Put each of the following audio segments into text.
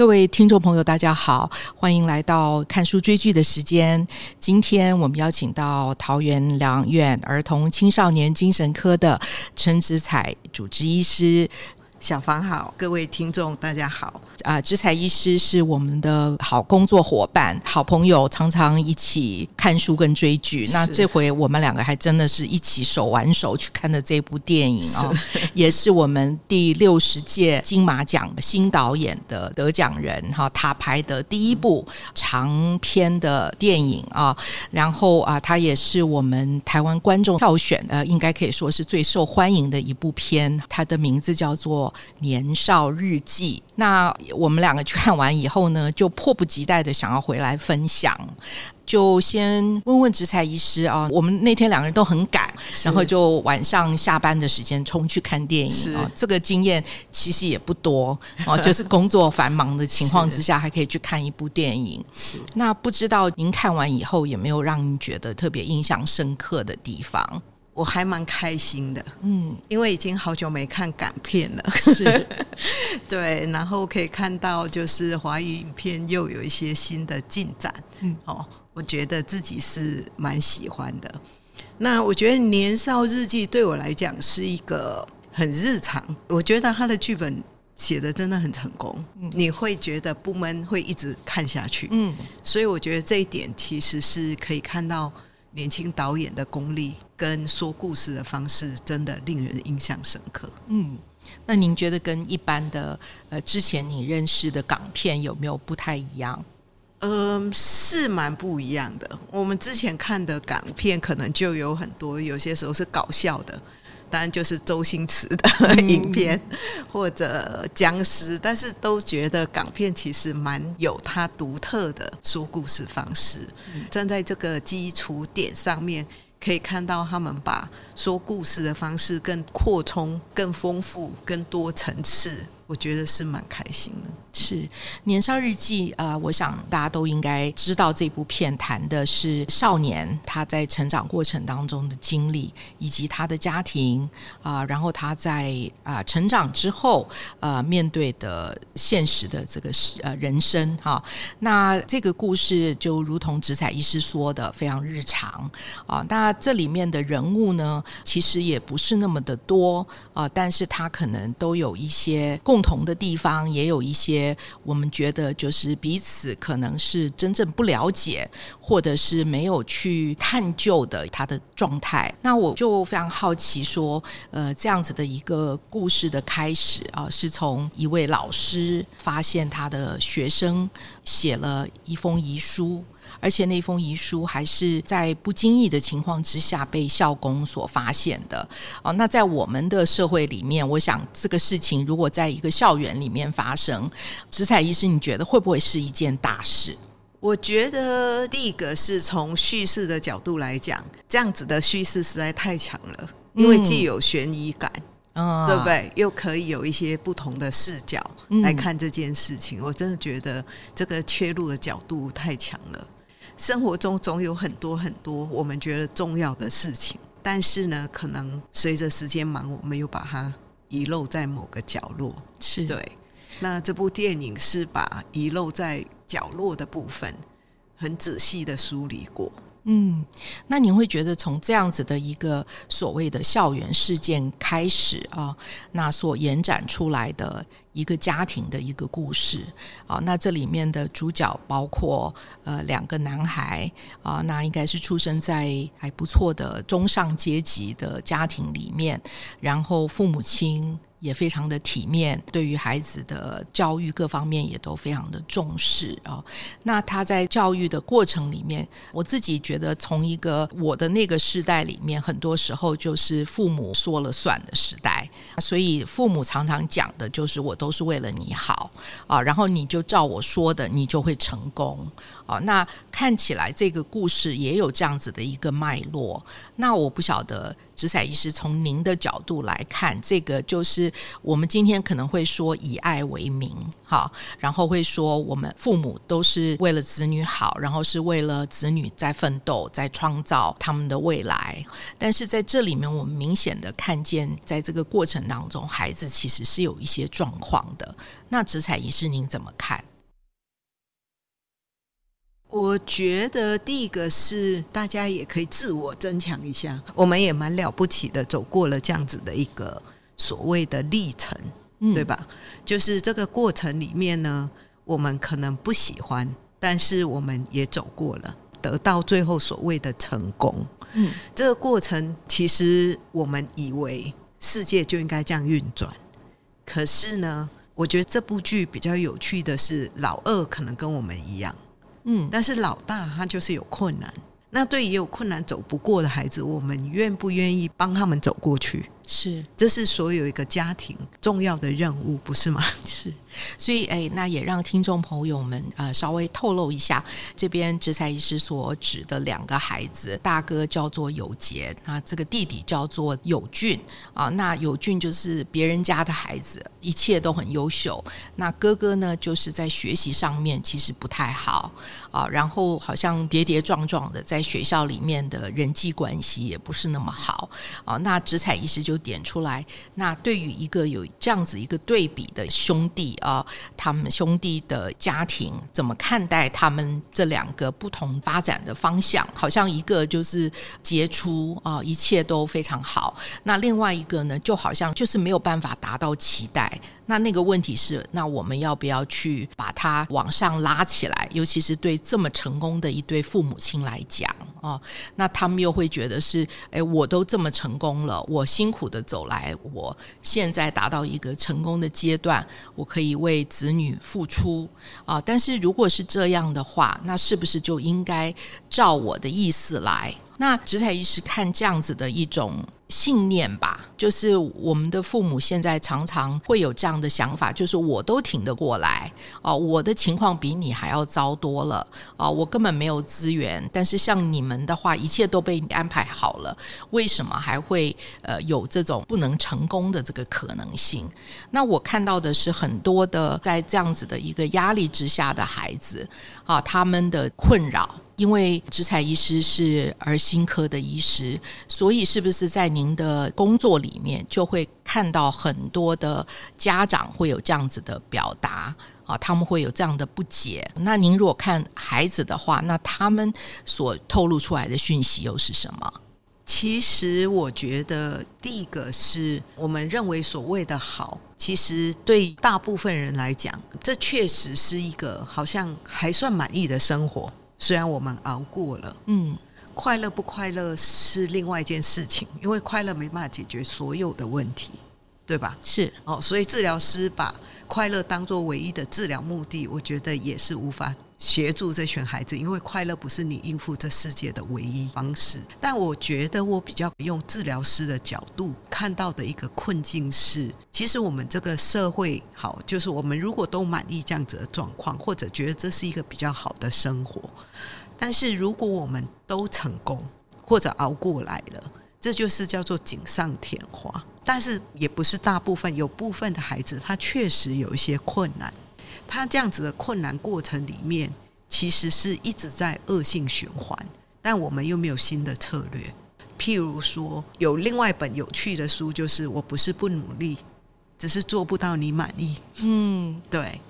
各位听众朋友，大家好，欢迎来到看书追剧的时间。今天我们邀请到桃园两院儿童青少年精神科的陈子彩主治医师。小芳好，各位听众大家好。啊，子采医师是我们的好工作伙伴、好朋友，常常一起看书跟追剧。那这回我们两个还真的是一起手挽手去看的这部电影啊，也是我们第六十届金马奖新导演的得奖人哈，他拍的第一部长篇的电影啊。然后啊，他也是我们台湾观众票选呃，应该可以说是最受欢迎的一部片。它的名字叫做。年少日记，那我们两个去看完以后呢，就迫不及待的想要回来分享。就先问问植才医师啊，我们那天两个人都很赶，然后就晚上下班的时间冲去看电影啊。这个经验其实也不多啊，就是工作繁忙的情况之下，还可以去看一部电影。那不知道您看完以后有没有让您觉得特别印象深刻的地方？我还蛮开心的，嗯，因为已经好久没看港片了，是，对，然后可以看到就是华语影片又有一些新的进展，嗯，哦，我觉得自己是蛮喜欢的。那我觉得《年少日记》对我来讲是一个很日常，我觉得他的剧本写的真的很成功，嗯，你会觉得不闷，会一直看下去，嗯，所以我觉得这一点其实是可以看到。年轻导演的功力跟说故事的方式，真的令人印象深刻。嗯，那您觉得跟一般的呃之前你认识的港片有没有不太一样？嗯、呃，是蛮不一样的。我们之前看的港片，可能就有很多，有些时候是搞笑的。当然就是周星驰的 影片，或者僵尸，但是都觉得港片其实蛮有它独特的说故事方式。站在这个基础点上面，可以看到他们把说故事的方式更扩充、更丰富、更多层次。我觉得是蛮开心的。是《年少日记》啊、呃，我想大家都应该知道，这部片谈的是少年他在成长过程当中的经历，以及他的家庭啊、然后他在啊、成长之后呃面对的现实的这个呃人生哈、那这个故事就如同子采医师说的，非常日常啊、那这里面的人物呢，其实也不是那么的多啊、但是他可能都有一些共。同的地方也有一些，我们觉得就是彼此可能是真正不了解，或者是没有去探究的他的状态。那我就非常好奇，说，呃，这样子的一个故事的开始啊，是从一位老师发现他的学生写了一封遗书。而且那封遗书还是在不经意的情况之下被校工所发现的哦。那在我们的社会里面，我想这个事情如果在一个校园里面发生，子采医师，你觉得会不会是一件大事？我觉得第一个是从叙事的角度来讲，这样子的叙事实在太强了，因为既有悬疑感，嗯，对不对？又可以有一些不同的视角来看这件事情。嗯，我真的觉得这个切入的角度太强了。生活中总有很多很多我们觉得重要的事情，但是呢，可能随着时间忙，我们又把它遗漏在某个角落。是对。那这部电影是把遗漏在角落的部分很仔细的梳理过。嗯，那您会觉得从这样子的一个所谓的校园事件开始啊，那所延展出来的一个家庭的一个故事啊，那这里面的主角包括呃两个男孩啊，那应该是出生在还不错的中上阶级的家庭里面，然后父母亲。也非常的体面，对于孩子的教育各方面也都非常的重视啊。那他在教育的过程里面，我自己觉得，从一个我的那个时代里面，很多时候就是父母说了算的时代，所以父母常常讲的就是我都是为了你好啊，然后你就照我说的，你就会成功啊。那看起来这个故事也有这样子的一个脉络。那我不晓得。子采医师，从您的角度来看，这个就是我们今天可能会说以爱为名，好，然后会说我们父母都是为了子女好，然后是为了子女在奋斗，在创造他们的未来。但是在这里面，我们明显的看见，在这个过程当中，孩子其实是有一些状况的。那子采医师，您怎么看？我觉得第一个是大家也可以自我增强一下，我们也蛮了不起的，走过了这样子的一个所谓的历程，嗯、对吧？就是这个过程里面呢，我们可能不喜欢，但是我们也走过了，得到最后所谓的成功。嗯，这个过程其实我们以为世界就应该这样运转，可是呢，我觉得这部剧比较有趣的是，老二可能跟我们一样。嗯，但是老大他就是有困难，那对于有困难走不过的孩子，我们愿不愿意帮他们走过去？是，这是所有一个家庭重要的任务，不是吗？是。所以，哎，那也让听众朋友们呃稍微透露一下，这边植彩医师所指的两个孩子，大哥叫做有杰，那这个弟弟叫做有俊啊。那有俊就是别人家的孩子，一切都很优秀。那哥哥呢，就是在学习上面其实不太好啊，然后好像跌跌撞撞的，在学校里面的人际关系也不是那么好啊。那植彩医师就点出来，那对于一个有这样子一个对比的兄弟。啊，他们兄弟的家庭怎么看待他们这两个不同发展的方向？好像一个就是杰出啊，一切都非常好。那另外一个呢，就好像就是没有办法达到期待。那那个问题是，那我们要不要去把它往上拉起来？尤其是对这么成功的一对父母亲来讲哦，那他们又会觉得是，哎，我都这么成功了，我辛苦的走来，我现在达到一个成功的阶段，我可以。为子女付出啊，但是如果是这样的话，那是不是就应该照我的意思来？那植彩医师看这样子的一种。信念吧，就是我们的父母现在常常会有这样的想法，就是我都挺得过来哦，我的情况比你还要糟多了哦，我根本没有资源，但是像你们的话，一切都被你安排好了，为什么还会呃有这种不能成功的这个可能性？那我看到的是很多的在这样子的一个压力之下的孩子啊，他们的困扰。因为植彩医师是儿心科的医师，所以是不是在您的工作里面就会看到很多的家长会有这样子的表达啊？他们会有这样的不解。那您如果看孩子的话，那他们所透露出来的讯息又是什么？其实我觉得，第一个是我们认为所谓的好，其实对大部分人来讲，这确实是一个好像还算满意的生活。虽然我们熬过了，嗯，快乐不快乐是另外一件事情，因为快乐没办法解决所有的问题，对吧？是哦，所以治疗师把快乐当做唯一的治疗目的，我觉得也是无法协助这群孩子，因为快乐不是你应付这世界的唯一方式。但我觉得我比较用治疗师的角度看到的一个困境是，其实我们这个社会好，就是我们如果都满意这样子的状况，或者觉得这是一个比较好的生活，但是如果我们都成功或者熬过来了，这就是叫做锦上添花。但是也不是大部分，有部分的孩子他确实有一些困难。他这样子的困难过程里面，其实是一直在恶性循环，但我们又没有新的策略。譬如说，有另外一本有趣的书，就是我不是不努力，只是做不到你满意。嗯，对。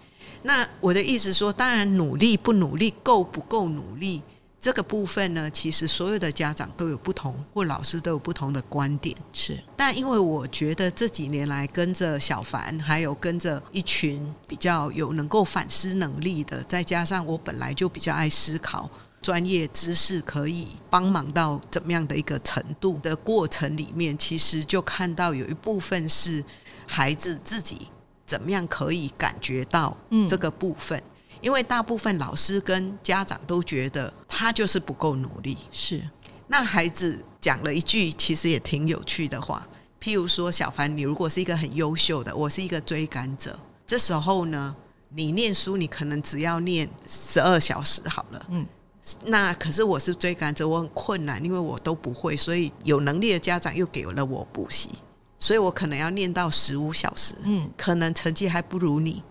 那我的意思说，当然努力不努力，够不够努力？这个部分呢，其实所有的家长都有不同，或老师都有不同的观点。是，但因为我觉得这几年来跟着小凡，还有跟着一群比较有能够反思能力的，再加上我本来就比较爱思考，专业知识可以帮忙到怎么样的一个程度的过程里面，其实就看到有一部分是孩子自己怎么样可以感觉到这个部分。嗯因为大部分老师跟家长都觉得他就是不够努力，是。那孩子讲了一句其实也挺有趣的话，譬如说：“小凡，你如果是一个很优秀的，我是一个追赶者，这时候呢，你念书你可能只要念十二小时好了，嗯。那可是我是追赶者，我很困难，因为我都不会，所以有能力的家长又给了我补习，所以我可能要念到十五小时，嗯，可能成绩还不如你。”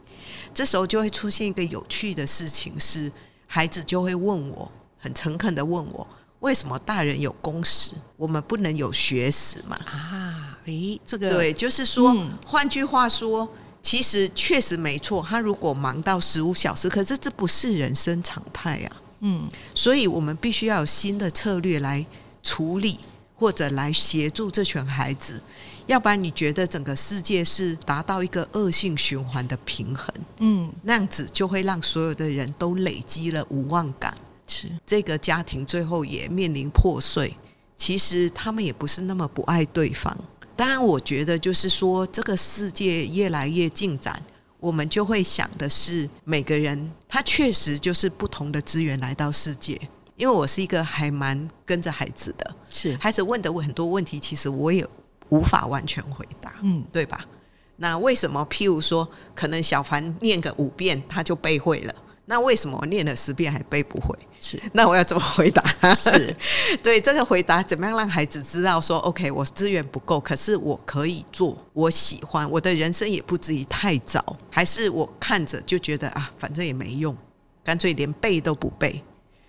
这时候就会出现一个有趣的事情，是孩子就会问我，很诚恳的问我，为什么大人有工时，我们不能有学时嘛？啊，诶，这个对，就是说，嗯、换句话说，其实确实没错。他如果忙到十五小时，可是这不是人生常态啊。嗯，所以我们必须要有新的策略来处理，或者来协助这群孩子。要不然你觉得整个世界是达到一个恶性循环的平衡，嗯，那样子就会让所有的人都累积了无望感，是这个家庭最后也面临破碎。其实他们也不是那么不爱对方。当然，我觉得就是说，这个世界越来越进展，我们就会想的是，每个人他确实就是不同的资源来到世界。因为我是一个还蛮跟着孩子的，是孩子问的我很多问题，其实我也。无法完全回答，嗯，对吧？那为什么？譬如说，可能小凡念个五遍他就背会了，那为什么我念了十遍还背不会？是，那我要怎么回答？是 对这个回答，怎么样让孩子知道说，OK，我资源不够，可是我可以做，我喜欢，我的人生也不至于太早，还是我看着就觉得啊，反正也没用，干脆连背都不背。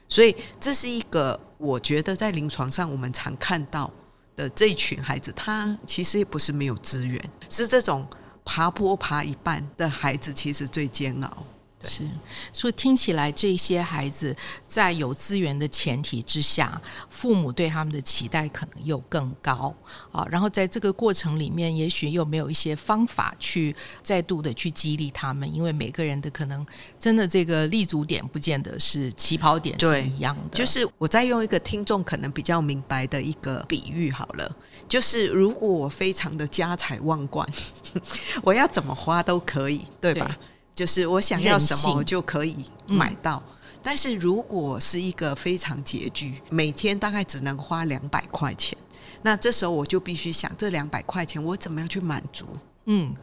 所以这是一个我觉得在临床上我们常看到。的这一群孩子，他其实也不是没有资源，是这种爬坡爬一半的孩子，其实最煎熬。是，所以听起来这些孩子在有资源的前提之下，父母对他们的期待可能又更高啊。然后在这个过程里面，也许又没有一些方法去再度的去激励他们，因为每个人的可能真的这个立足点不见得是起跑点是一样的。就是我再用一个听众可能比较明白的一个比喻好了，就是如果我非常的家财万贯，我要怎么花都可以，对吧？对就是我想要什么我就可以买到，嗯、但是如果是一个非常拮据，每天大概只能花两百块钱，那这时候我就必须想，这两百块钱我怎么样去满足？嗯，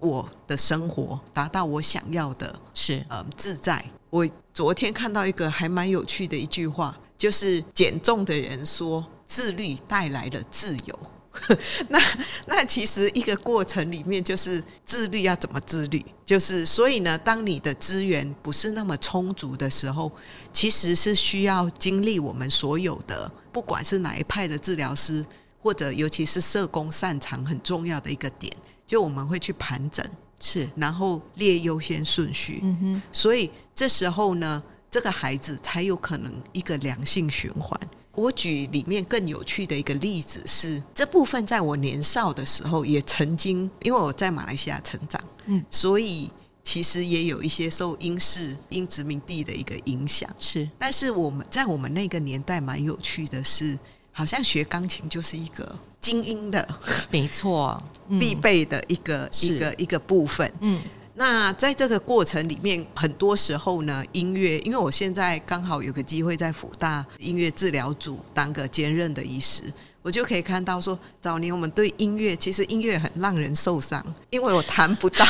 我的生活达到我想要的是呃自在。我昨天看到一个还蛮有趣的一句话，就是减重的人说，自律带来了自由。那那其实一个过程里面就是自律要怎么自律，就是所以呢，当你的资源不是那么充足的时候，其实是需要经历我们所有的，不管是哪一派的治疗师，或者尤其是社工擅长很重要的一个点，就我们会去盘整，是。然后列优先顺序，嗯哼，所以这时候呢，这个孩子才有可能一个良性循环。我举里面更有趣的一个例子是，这部分在我年少的时候也曾经，因为我在马来西亚成长，嗯，所以其实也有一些受英式英殖民地的一个影响，是。但是我们在我们那个年代蛮有趣的是，好像学钢琴就是一个精英的，没错，必备的一个一个一个部分，嗯。那在这个过程里面，很多时候呢，音乐，因为我现在刚好有个机会在辅大音乐治疗组当个兼任的医师，我就可以看到说，早年我们对音乐，其实音乐很让人受伤，因为我弹不到。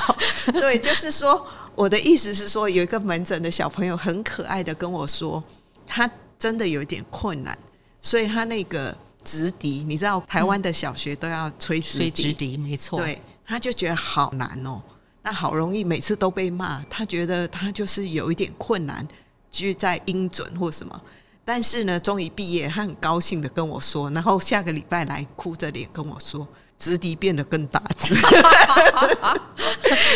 对，就是说，我的意思是说，有一个门诊的小朋友很可爱的跟我说，他真的有一点困难，所以他那个直笛，你知道，台湾的小学都要吹直笛，吹直笛，没错，对，他就觉得好难哦。那好容易，每次都被骂，他觉得他就是有一点困难，就在音准或什么。但是呢，终于毕业，他很高兴的跟我说，然后下个礼拜来哭着脸跟我说，直笛变得更大只，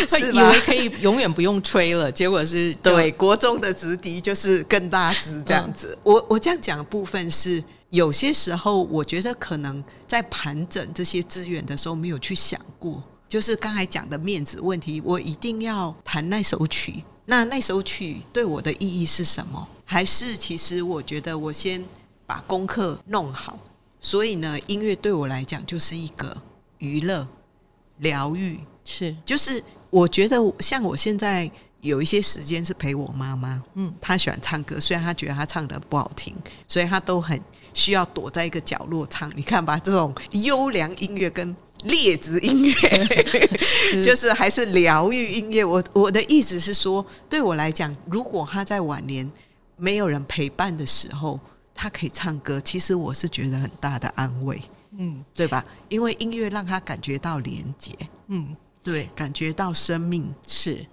是以为可以永远不用吹了，结果是对国中的直笛就是更大只这样子。嗯、我我这样讲的部分是，有些时候我觉得可能在盘整这些资源的时候，没有去想过。就是刚才讲的面子问题，我一定要弹那首曲，那那首曲对我的意义是什么？还是其实我觉得我先把功课弄好，所以呢，音乐对我来讲就是一个娱乐、疗愈，是就是我觉得像我现在有一些时间是陪我妈妈，嗯，她喜欢唱歌，虽然她觉得她唱的不好听，所以她都很需要躲在一个角落唱。你看吧，这种优良音乐跟。劣质音乐 就是还是疗愈音乐。我我的意思是说，对我来讲，如果他在晚年没有人陪伴的时候，他可以唱歌，其实我是觉得很大的安慰，嗯，对吧？因为音乐让他感觉到连接，嗯，对，感觉到生命是对。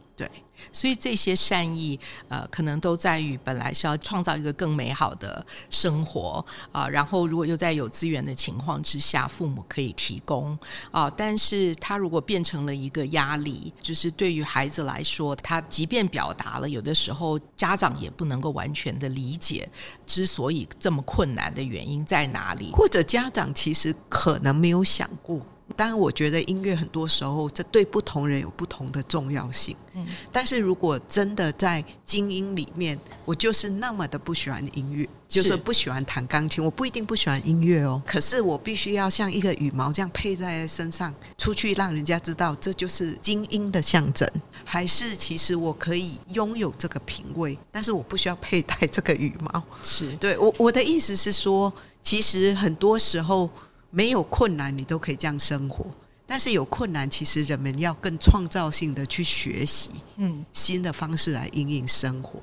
所以这些善意，呃，可能都在于本来是要创造一个更美好的生活啊、然后如果又在有资源的情况之下，父母可以提供啊、但是他如果变成了一个压力，就是对于孩子来说，他即便表达了，有的时候家长也不能够完全的理解，之所以这么困难的原因在哪里，或者家长其实可能没有想过。当然，我觉得音乐很多时候这对不同人有不同的重要性。嗯，但是如果真的在精英里面，我就是那么的不喜欢音乐，就是不喜欢弹钢琴，我不一定不喜欢音乐哦。可是我必须要像一个羽毛这样配在身上，出去让人家知道这就是精英的象征。还是其实我可以拥有这个品味，但是我不需要佩戴这个羽毛。是对我我的意思是说，其实很多时候。没有困难，你都可以这样生活。但是有困难，其实人们要更创造性的去学习，嗯，新的方式来应应生活。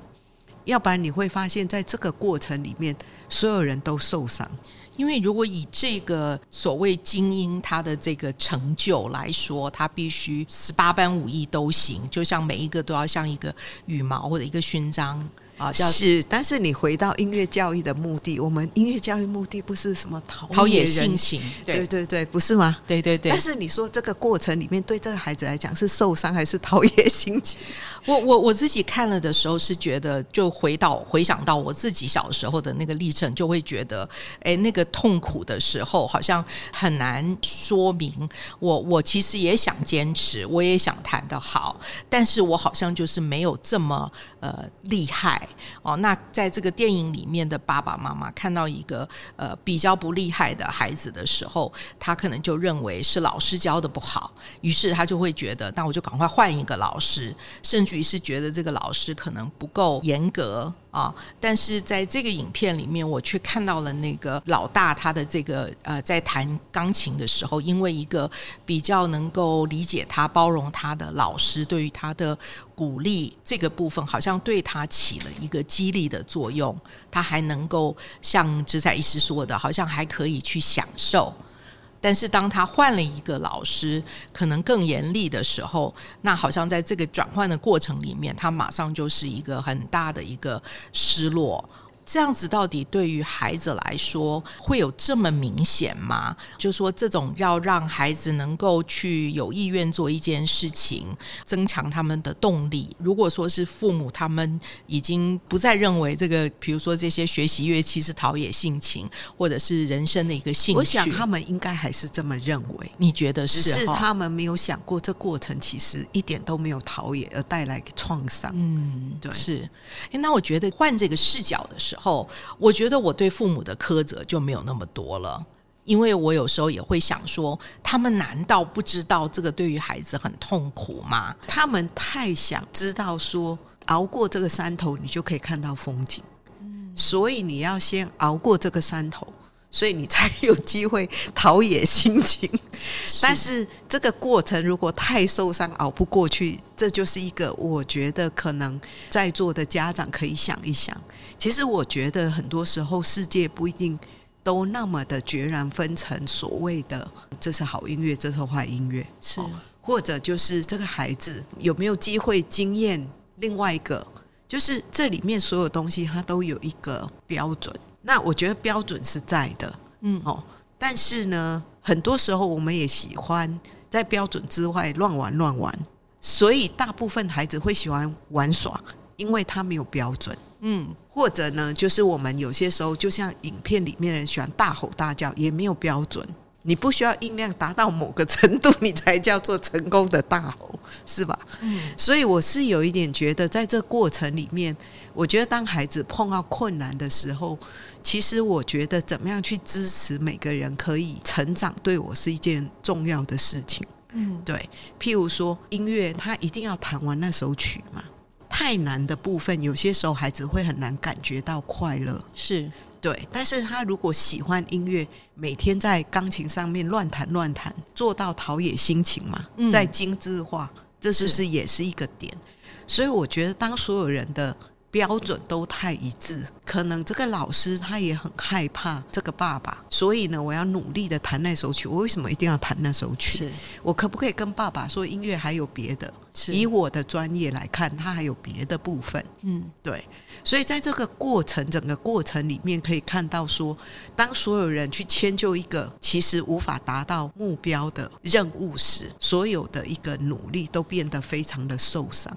要不然你会发现在这个过程里面，所有人都受伤。因为如果以这个所谓精英他的这个成就来说，他必须十八般武艺都行，就像每一个都要像一个羽毛或者一个勋章。啊，是，但是你回到音乐教育的目的，我们音乐教育目的不是什么陶陶冶性情，对对对，对，不是吗？对对对。但是你说这个过程里面，对这个孩子来讲是受伤还是陶冶性情？我我我自己看了的时候是觉得，就回到回想到我自己小时候的那个历程，就会觉得，哎，那个痛苦的时候好像很难说明。我我其实也想坚持，我也想弹得好，但是我好像就是没有这么呃厉害。哦，那在这个电影里面的爸爸妈妈看到一个呃比较不厉害的孩子的时候，他可能就认为是老师教的不好，于是他就会觉得，那我就赶快换一个老师，甚至于是觉得这个老师可能不够严格。啊！但是在这个影片里面，我却看到了那个老大他的这个呃，在弹钢琴的时候，因为一个比较能够理解他、包容他的老师，对于他的鼓励这个部分，好像对他起了一个激励的作用。他还能够像芝采医师说的，好像还可以去享受。但是当他换了一个老师，可能更严厉的时候，那好像在这个转换的过程里面，他马上就是一个很大的一个失落。这样子到底对于孩子来说会有这么明显吗？就说这种要让孩子能够去有意愿做一件事情，增强他们的动力。如果说是父母他们已经不再认为这个，比如说这些学习乐器是陶冶性情，或者是人生的一个兴趣，我想他们应该还是这么认为。你觉得是？是他们没有想过这过程其实一点都没有陶冶，而带来创伤。嗯，对，是。那我觉得换这个视角的时候。后，我觉得我对父母的苛责就没有那么多了，因为我有时候也会想说，他们难道不知道这个对于孩子很痛苦吗？他们太想知道说，熬过这个山头，你就可以看到风景。嗯，所以你要先熬过这个山头。所以你才有机会陶冶心情，但是这个过程如果太受伤熬不过去，这就是一个我觉得可能在座的家长可以想一想。其实我觉得很多时候世界不一定都那么的决然分成所谓的这是好音乐，这是坏音乐，是。或者就是这个孩子有没有机会经验另外一个，就是这里面所有东西它都有一个标准。那我觉得标准是在的，嗯。哦，但是呢，很多时候我们也喜欢在标准之外乱玩乱玩，所以大部分孩子会喜欢玩耍，因为他没有标准，嗯，或者呢，就是我们有些时候就像影片里面人喜欢大吼大叫，也没有标准。你不需要音量达到某个程度，你才叫做成功的大吼，是吧？嗯，所以我是有一点觉得，在这过程里面，我觉得当孩子碰到困难的时候，其实我觉得怎么样去支持每个人可以成长，对我是一件重要的事情。嗯，对。譬如说音乐，他一定要弹完那首曲嘛？太难的部分，有些时候孩子会很难感觉到快乐。是。对，但是他如果喜欢音乐，每天在钢琴上面乱弹乱弹，做到陶冶心情嘛，嗯、再精致化，这是不是也是一个点？所以我觉得，当所有人的标准都太一致，可能这个老师他也很害怕这个爸爸，所以呢，我要努力的弹那首曲。我为什么一定要弹那首曲？是我可不可以跟爸爸说，音乐还有别的？是以我的专业来看，他还有别的部分。嗯，对。所以在这个过程，整个过程里面，可以看到说，当所有人去迁就一个其实无法达到目标的任务时，所有的一个努力都变得非常的受伤。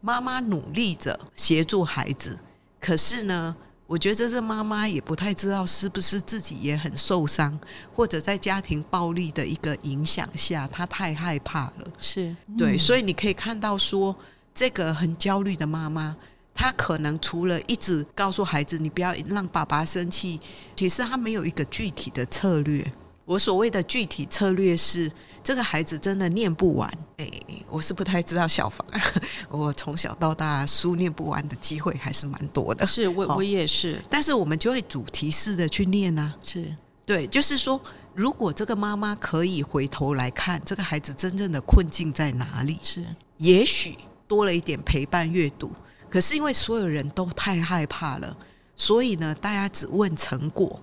妈妈努力着协助孩子，可是呢，我觉得这是妈妈也不太知道是不是自己也很受伤，或者在家庭暴力的一个影响下，她太害怕了。是对，嗯、所以你可以看到说，这个很焦虑的妈妈，她可能除了一直告诉孩子你不要让爸爸生气，其实她没有一个具体的策略。我所谓的具体策略是，这个孩子真的念不完。哎，我是不太知道小房，我从小到大书念不完的机会还是蛮多的。是我，哦、我也是。但是我们就会主题式的去念啊。是对，就是说，如果这个妈妈可以回头来看这个孩子真正的困境在哪里，是也许多了一点陪伴阅读。可是因为所有人都太害怕了，所以呢，大家只问成果。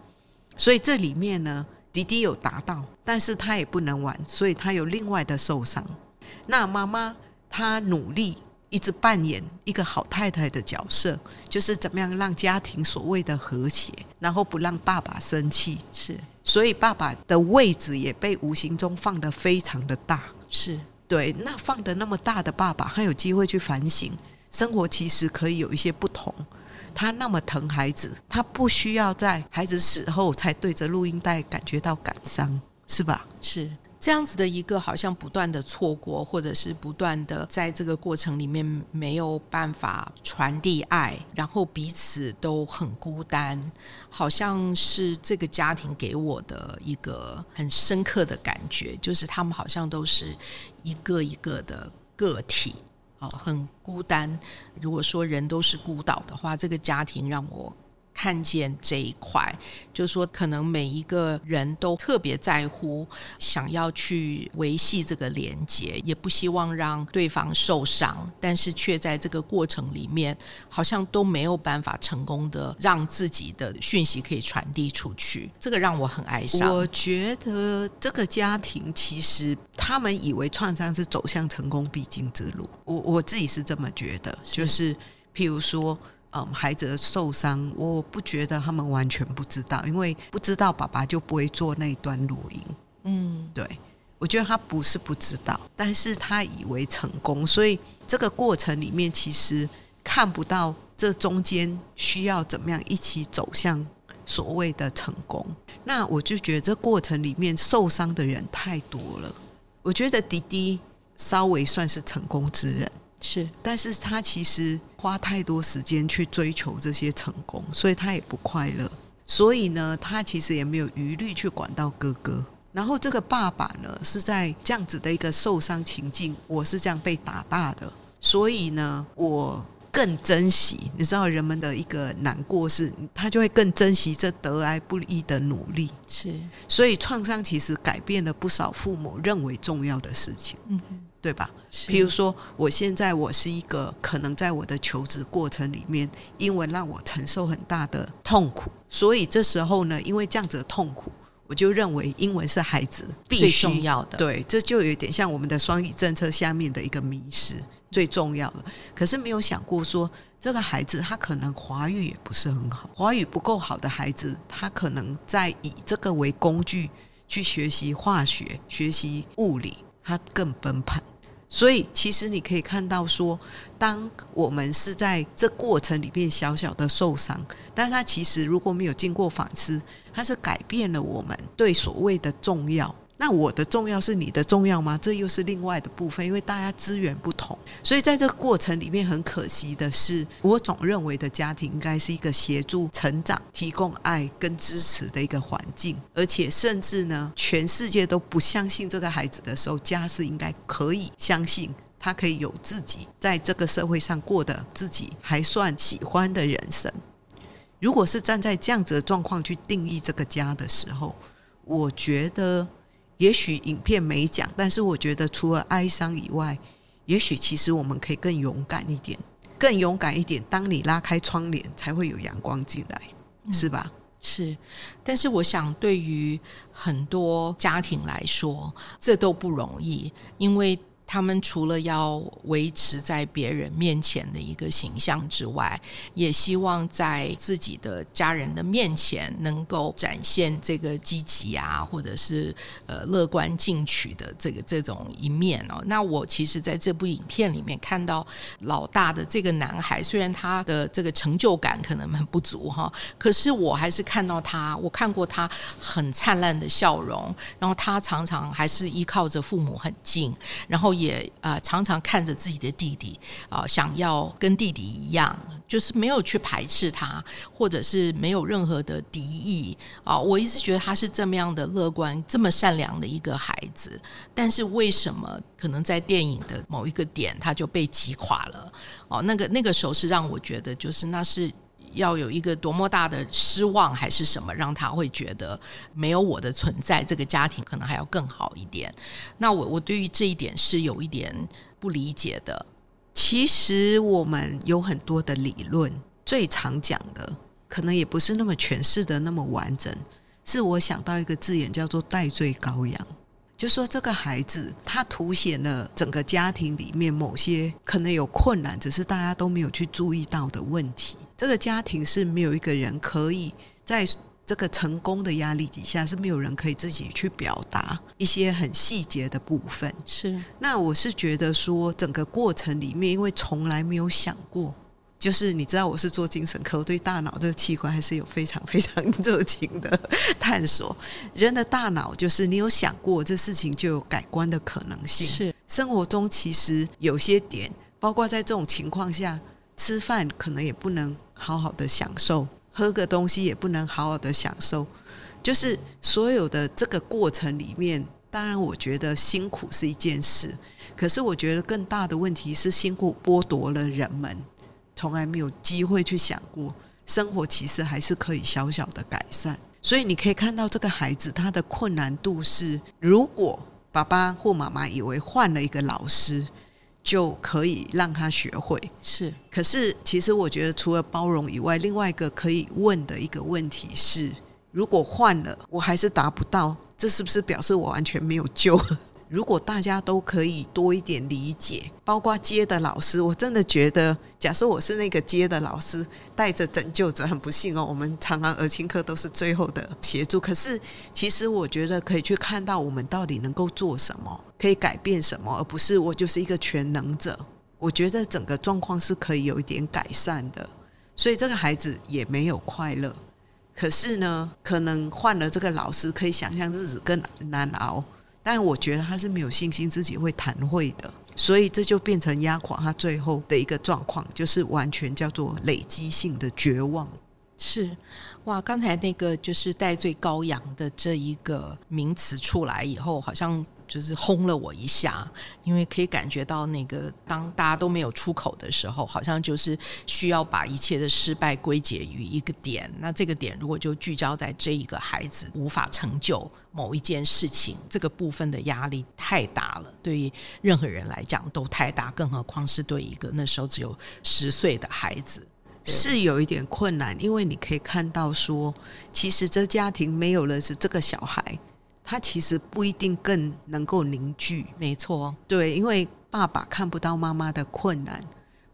所以这里面呢。弟弟有达到，但是他也不能玩，所以他有另外的受伤。那妈妈她努力一直扮演一个好太太的角色，就是怎么样让家庭所谓的和谐，然后不让爸爸生气。是，所以爸爸的位置也被无形中放得非常的大。是对，那放得那么大的爸爸，他有机会去反省生活，其实可以有一些不同。他那么疼孩子，他不需要在孩子死后才对着录音带感觉到感伤，是吧？是这样子的一个，好像不断的错过，或者是不断的在这个过程里面没有办法传递爱，然后彼此都很孤单，好像是这个家庭给我的一个很深刻的感觉，就是他们好像都是一个一个的个体。很孤单。如果说人都是孤岛的话，这个家庭让我看见这一块，就是说，可能每一个人都特别在乎，想要去维系这个连接，也不希望让对方受伤，但是却在这个过程里面，好像都没有办法成功的让自己的讯息可以传递出去，这个让我很哀伤。我觉得这个家庭其实他们以为创伤是走向成功必经之路，我我自己是这么觉得，是就是譬如说。嗯，孩子的受伤，我不觉得他们完全不知道，因为不知道爸爸就不会做那一段录音。嗯，对，我觉得他不是不知道，但是他以为成功，所以这个过程里面其实看不到这中间需要怎么样一起走向所谓的成功。那我就觉得这过程里面受伤的人太多了。我觉得迪迪稍微算是成功之人。是，但是他其实花太多时间去追求这些成功，所以他也不快乐。所以呢，他其实也没有余力去管到哥哥。然后这个爸爸呢，是在这样子的一个受伤情境，我是这样被打大的，所以呢，我更珍惜。你知道，人们的一个难过是，他就会更珍惜这得来不易的努力。是，所以创伤其实改变了不少父母认为重要的事情。嗯哼。对吧？是比如说，我现在我是一个可能在我的求职过程里面，英文让我承受很大的痛苦，所以这时候呢，因为这样子的痛苦，我就认为英文是孩子必须要的。对，这就有点像我们的双语政策下面的一个迷失，最重要的。可是没有想过说，这个孩子他可能华语也不是很好，华语不够好的孩子，他可能在以这个为工具去学习化学、学习物理，他更崩盘。所以，其实你可以看到说，当我们是在这过程里面小小的受伤，但是它其实如果没有经过反思，它是改变了我们对所谓的重要。那我的重要是你的重要吗？这又是另外的部分，因为大家资源不同，所以在这个过程里面，很可惜的是，我总认为的家庭应该是一个协助成长、提供爱跟支持的一个环境，而且甚至呢，全世界都不相信这个孩子的时候，家是应该可以相信他可以有自己在这个社会上过的自己还算喜欢的人生。如果是站在这样子的状况去定义这个家的时候，我觉得。也许影片没讲，但是我觉得除了哀伤以外，也许其实我们可以更勇敢一点，更勇敢一点。当你拉开窗帘，才会有阳光进来，是吧？嗯，是。但是我想，对于很多家庭来说，这都不容易，因为。他们除了要维持在别人面前的一个形象之外，也希望在自己的家人的面前能够展现这个积极啊，或者是呃乐观进取的这个这种一面哦。那我其实在这部影片里面看到老大的这个男孩，虽然他的这个成就感可能很不足哈，可是我还是看到他，我看过他很灿烂的笑容，然后他常常还是依靠着父母很近，然后。也啊，常常看着自己的弟弟啊，想要跟弟弟一样，就是没有去排斥他，或者是没有任何的敌意啊。我一直觉得他是这么样的乐观、这么善良的一个孩子，但是为什么可能在电影的某一个点他就被击垮了？哦，那个那个时候是让我觉得，就是那是。要有一个多么大的失望，还是什么，让他会觉得没有我的存在，这个家庭可能还要更好一点。那我我对于这一点是有一点不理解的。其实我们有很多的理论，最常讲的可能也不是那么诠释的那么完整。是我想到一个字眼，叫做“代罪羔羊”。就说这个孩子，他凸显了整个家庭里面某些可能有困难，只是大家都没有去注意到的问题。这个家庭是没有一个人可以在这个成功的压力底下，是没有人可以自己去表达一些很细节的部分。是，那我是觉得说，整个过程里面，因为从来没有想过。就是你知道我是做精神科，我对大脑这个器官还是有非常非常 热情的探索。人的大脑就是你有想过这事情就有改观的可能性。是生活中其实有些点，包括在这种情况下，吃饭可能也不能好好的享受，喝个东西也不能好好的享受。就是所有的这个过程里面，当然我觉得辛苦是一件事，可是我觉得更大的问题是辛苦剥夺了人们。从来没有机会去想过，生活其实还是可以小小的改善。所以你可以看到这个孩子他的困难度是：如果爸爸或妈妈以为换了一个老师就可以让他学会，是。可是其实我觉得除了包容以外，另外一个可以问的一个问题是：如果换了我还是达不到，这是不是表示我完全没有救？如果大家都可以多一点理解，包括接的老师，我真的觉得，假设我是那个接的老师，带着拯救者，很不幸哦，我们常常儿青科都是最后的协助。可是，其实我觉得可以去看到我们到底能够做什么，可以改变什么，而不是我就是一个全能者。我觉得整个状况是可以有一点改善的。所以这个孩子也没有快乐，可是呢，可能换了这个老师，可以想象日子更难熬。但我觉得他是没有信心自己会谈会的，所以这就变成压垮他最后的一个状况，就是完全叫做累积性的绝望。是，哇！刚才那个就是戴罪羔羊的这一个名词出来以后，好像。就是轰了我一下，因为可以感觉到那个当大家都没有出口的时候，好像就是需要把一切的失败归结于一个点。那这个点如果就聚焦在这一个孩子无法成就某一件事情，这个部分的压力太大了，对于任何人来讲都太大，更何况是对一个那时候只有十岁的孩子，是有一点困难。因为你可以看到说，其实这家庭没有了是这个小孩。他其实不一定更能够凝聚，没错，对，因为爸爸看不到妈妈的困难，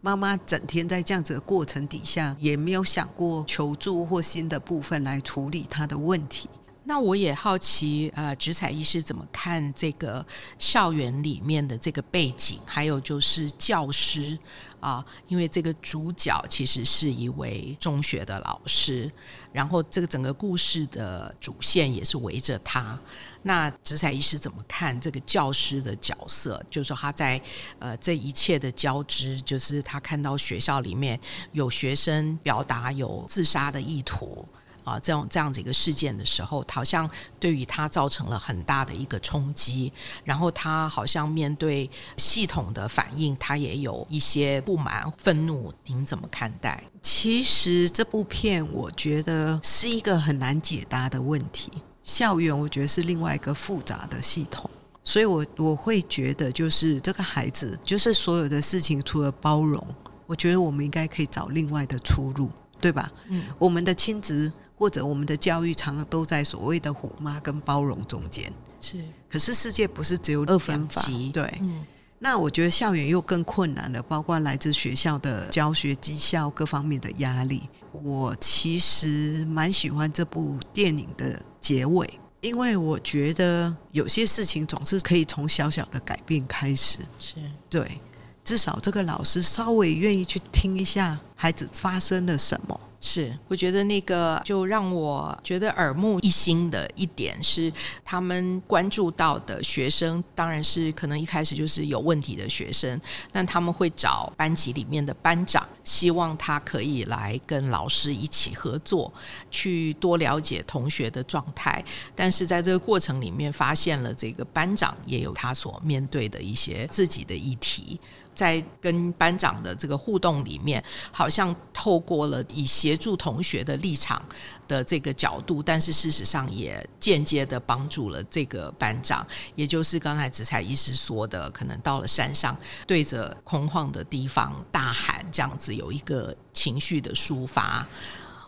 妈妈整天在这样子的过程底下，也没有想过求助或新的部分来处理他的问题。那我也好奇，呃，植彩医师怎么看这个校园里面的这个背景，还有就是教师啊，因为这个主角其实是一位中学的老师，然后这个整个故事的主线也是围着他。那植彩医师怎么看这个教师的角色？就是说他在呃这一切的交织，就是他看到学校里面有学生表达有自杀的意图。啊，这样这样子一个事件的时候，好像对于他造成了很大的一个冲击，然后他好像面对系统的反应，他也有一些不满、愤怒。您怎么看待？其实这部片我觉得是一个很难解答的问题。校园我觉得是另外一个复杂的系统，所以我我会觉得就是这个孩子，就是所有的事情除了包容。我觉得我们应该可以找另外的出路，对吧？嗯，我们的亲职或者我们的教育，常常都在所谓的虎妈跟包容中间。是，可是世界不是只有二分法，对。嗯，那我觉得校园又更困难了，包括来自学校的教学绩效各方面的压力。我其实蛮喜欢这部电影的结尾。因为我觉得有些事情总是可以从小小的改变开始，是对，至少这个老师稍微愿意去听一下孩子发生了什么。是，我觉得那个就让我觉得耳目一新的一点是，他们关注到的学生，当然是可能一开始就是有问题的学生，那他们会找班级里面的班长，希望他可以来跟老师一起合作，去多了解同学的状态。但是在这个过程里面，发现了这个班长也有他所面对的一些自己的议题。在跟班长的这个互动里面，好像透过了以协助同学的立场的这个角度，但是事实上也间接的帮助了这个班长，也就是刚才子采医师说的，可能到了山上对着空旷的地方大喊，这样子有一个情绪的抒发。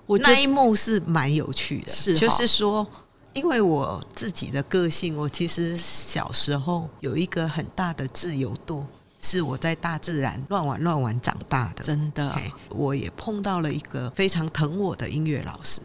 我那一幕是蛮有趣的，是就是说，因为我自己的个性，我其实小时候有一个很大的自由度。是我在大自然乱玩乱玩长大的，真的。我也碰到了一个非常疼我的音乐老师，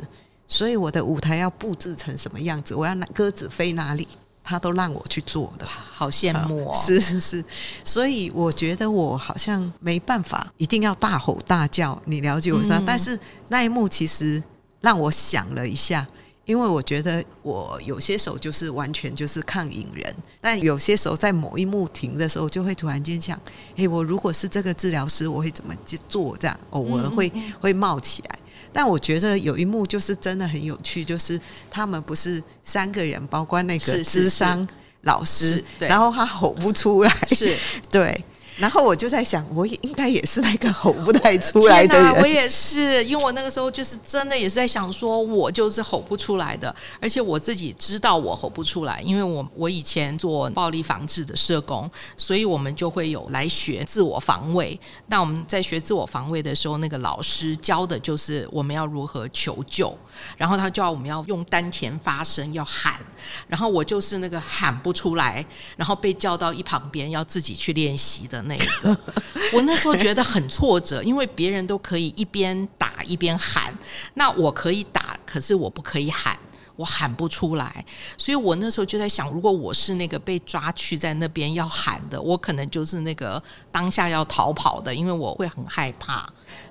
所以我的舞台要布置成什么样子，我要鸽子飞哪里，他都让我去做的。好羡慕哦！是是是，所以我觉得我好像没办法一定要大吼大叫，你了解我吗？嗯。但是那一幕其实让我想了一下。因为我觉得我有些时候就是完全就是抗瘾人，但有些时候在某一幕停的时候，就会突然间想：诶，我如果是这个治疗师，我会怎么做？这样偶尔会会冒起来。但我觉得有一幕就是真的很有趣，就是他们不是三个人，包括那个智商老师，然后他吼不出来，是 对。然后我就在想，我也应该也是那个吼不太出来的人。我也是，因为我那个时候就是真的也是在想，说我就是吼不出来的，而且我自己知道我吼不出来，因为我我以前做暴力防治的社工，所以我们就会有来学自我防卫。那我们在学自我防卫的时候，那个老师教的就是我们要如何求救，然后他叫我们要用丹田发声，要喊，然后我就是那个喊不出来，然后被叫到一旁边要自己去练习的。那个，我那时候觉得很挫折，因为别人都可以一边打一边喊，那我可以打，可是我不可以喊，我喊不出来。所以我那时候就在想，如果我是那个被抓去在那边要喊的，我可能就是那个当下要逃跑的，因为我会很害怕。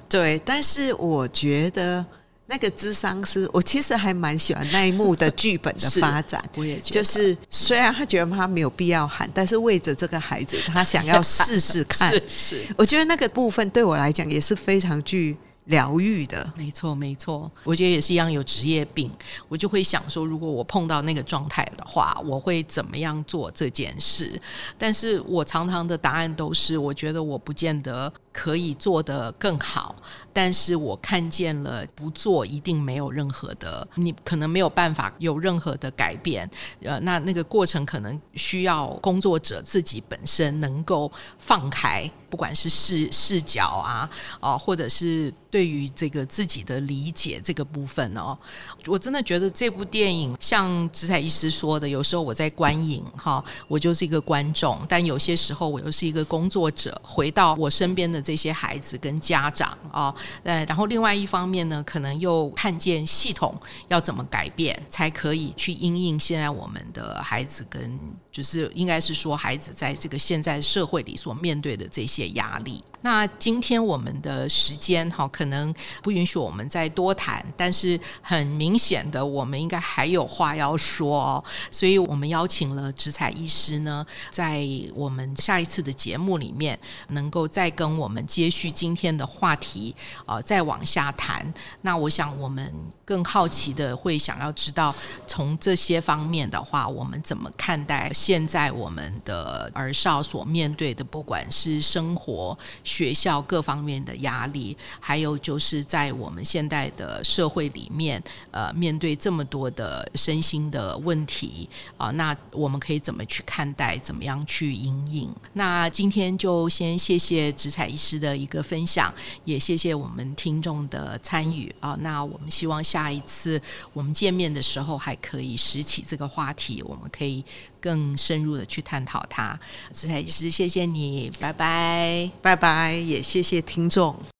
对，但是我觉得。那个智商师，我其实还蛮喜欢那一幕的剧本的 发展。我也觉得，就是虽然他觉得他没有必要喊，但是为着这个孩子，他想要试试看。是是，我觉得那个部分对我来讲也是非常具疗愈的。没错没错，我觉得也是一样有职业病，我就会想说，如果我碰到那个状态的话，我会怎么样做这件事？但是我常常的答案都是，我觉得我不见得可以做得更好。但是我看见了，不做一定没有任何的，你可能没有办法有任何的改变。呃，那那个过程可能需要工作者自己本身能够放开，不管是视视角啊，啊，或者是对于这个自己的理解这个部分哦，我真的觉得这部电影像子采医师说的，有时候我在观影哈，我就是一个观众，但有些时候我又是一个工作者，回到我身边的这些孩子跟家长啊。呃，然后另外一方面呢，可能又看见系统要怎么改变，才可以去应应现在我们的孩子跟。就是应该是说，孩子在这个现在社会里所面对的这些压力。那今天我们的时间哈，可能不允许我们再多谈，但是很明显的，我们应该还有话要说哦。所以我们邀请了子采医师呢，在我们下一次的节目里面，能够再跟我们接续今天的话题啊，再往下谈。那我想我们更好奇的会想要知道，从这些方面的话，我们怎么看待？现在我们的儿少所面对的，不管是生活、学校各方面的压力，还有就是在我们现代的社会里面，呃，面对这么多的身心的问题啊、那我们可以怎么去看待？怎么样去因应？那今天就先谢谢植彩医师的一个分享，也谢谢我们听众的参与啊、那我们希望下一次我们见面的时候，还可以拾起这个话题，我们可以更深入的去探讨它。植彩医师，谢谢你，拜拜，拜拜，也谢谢听众。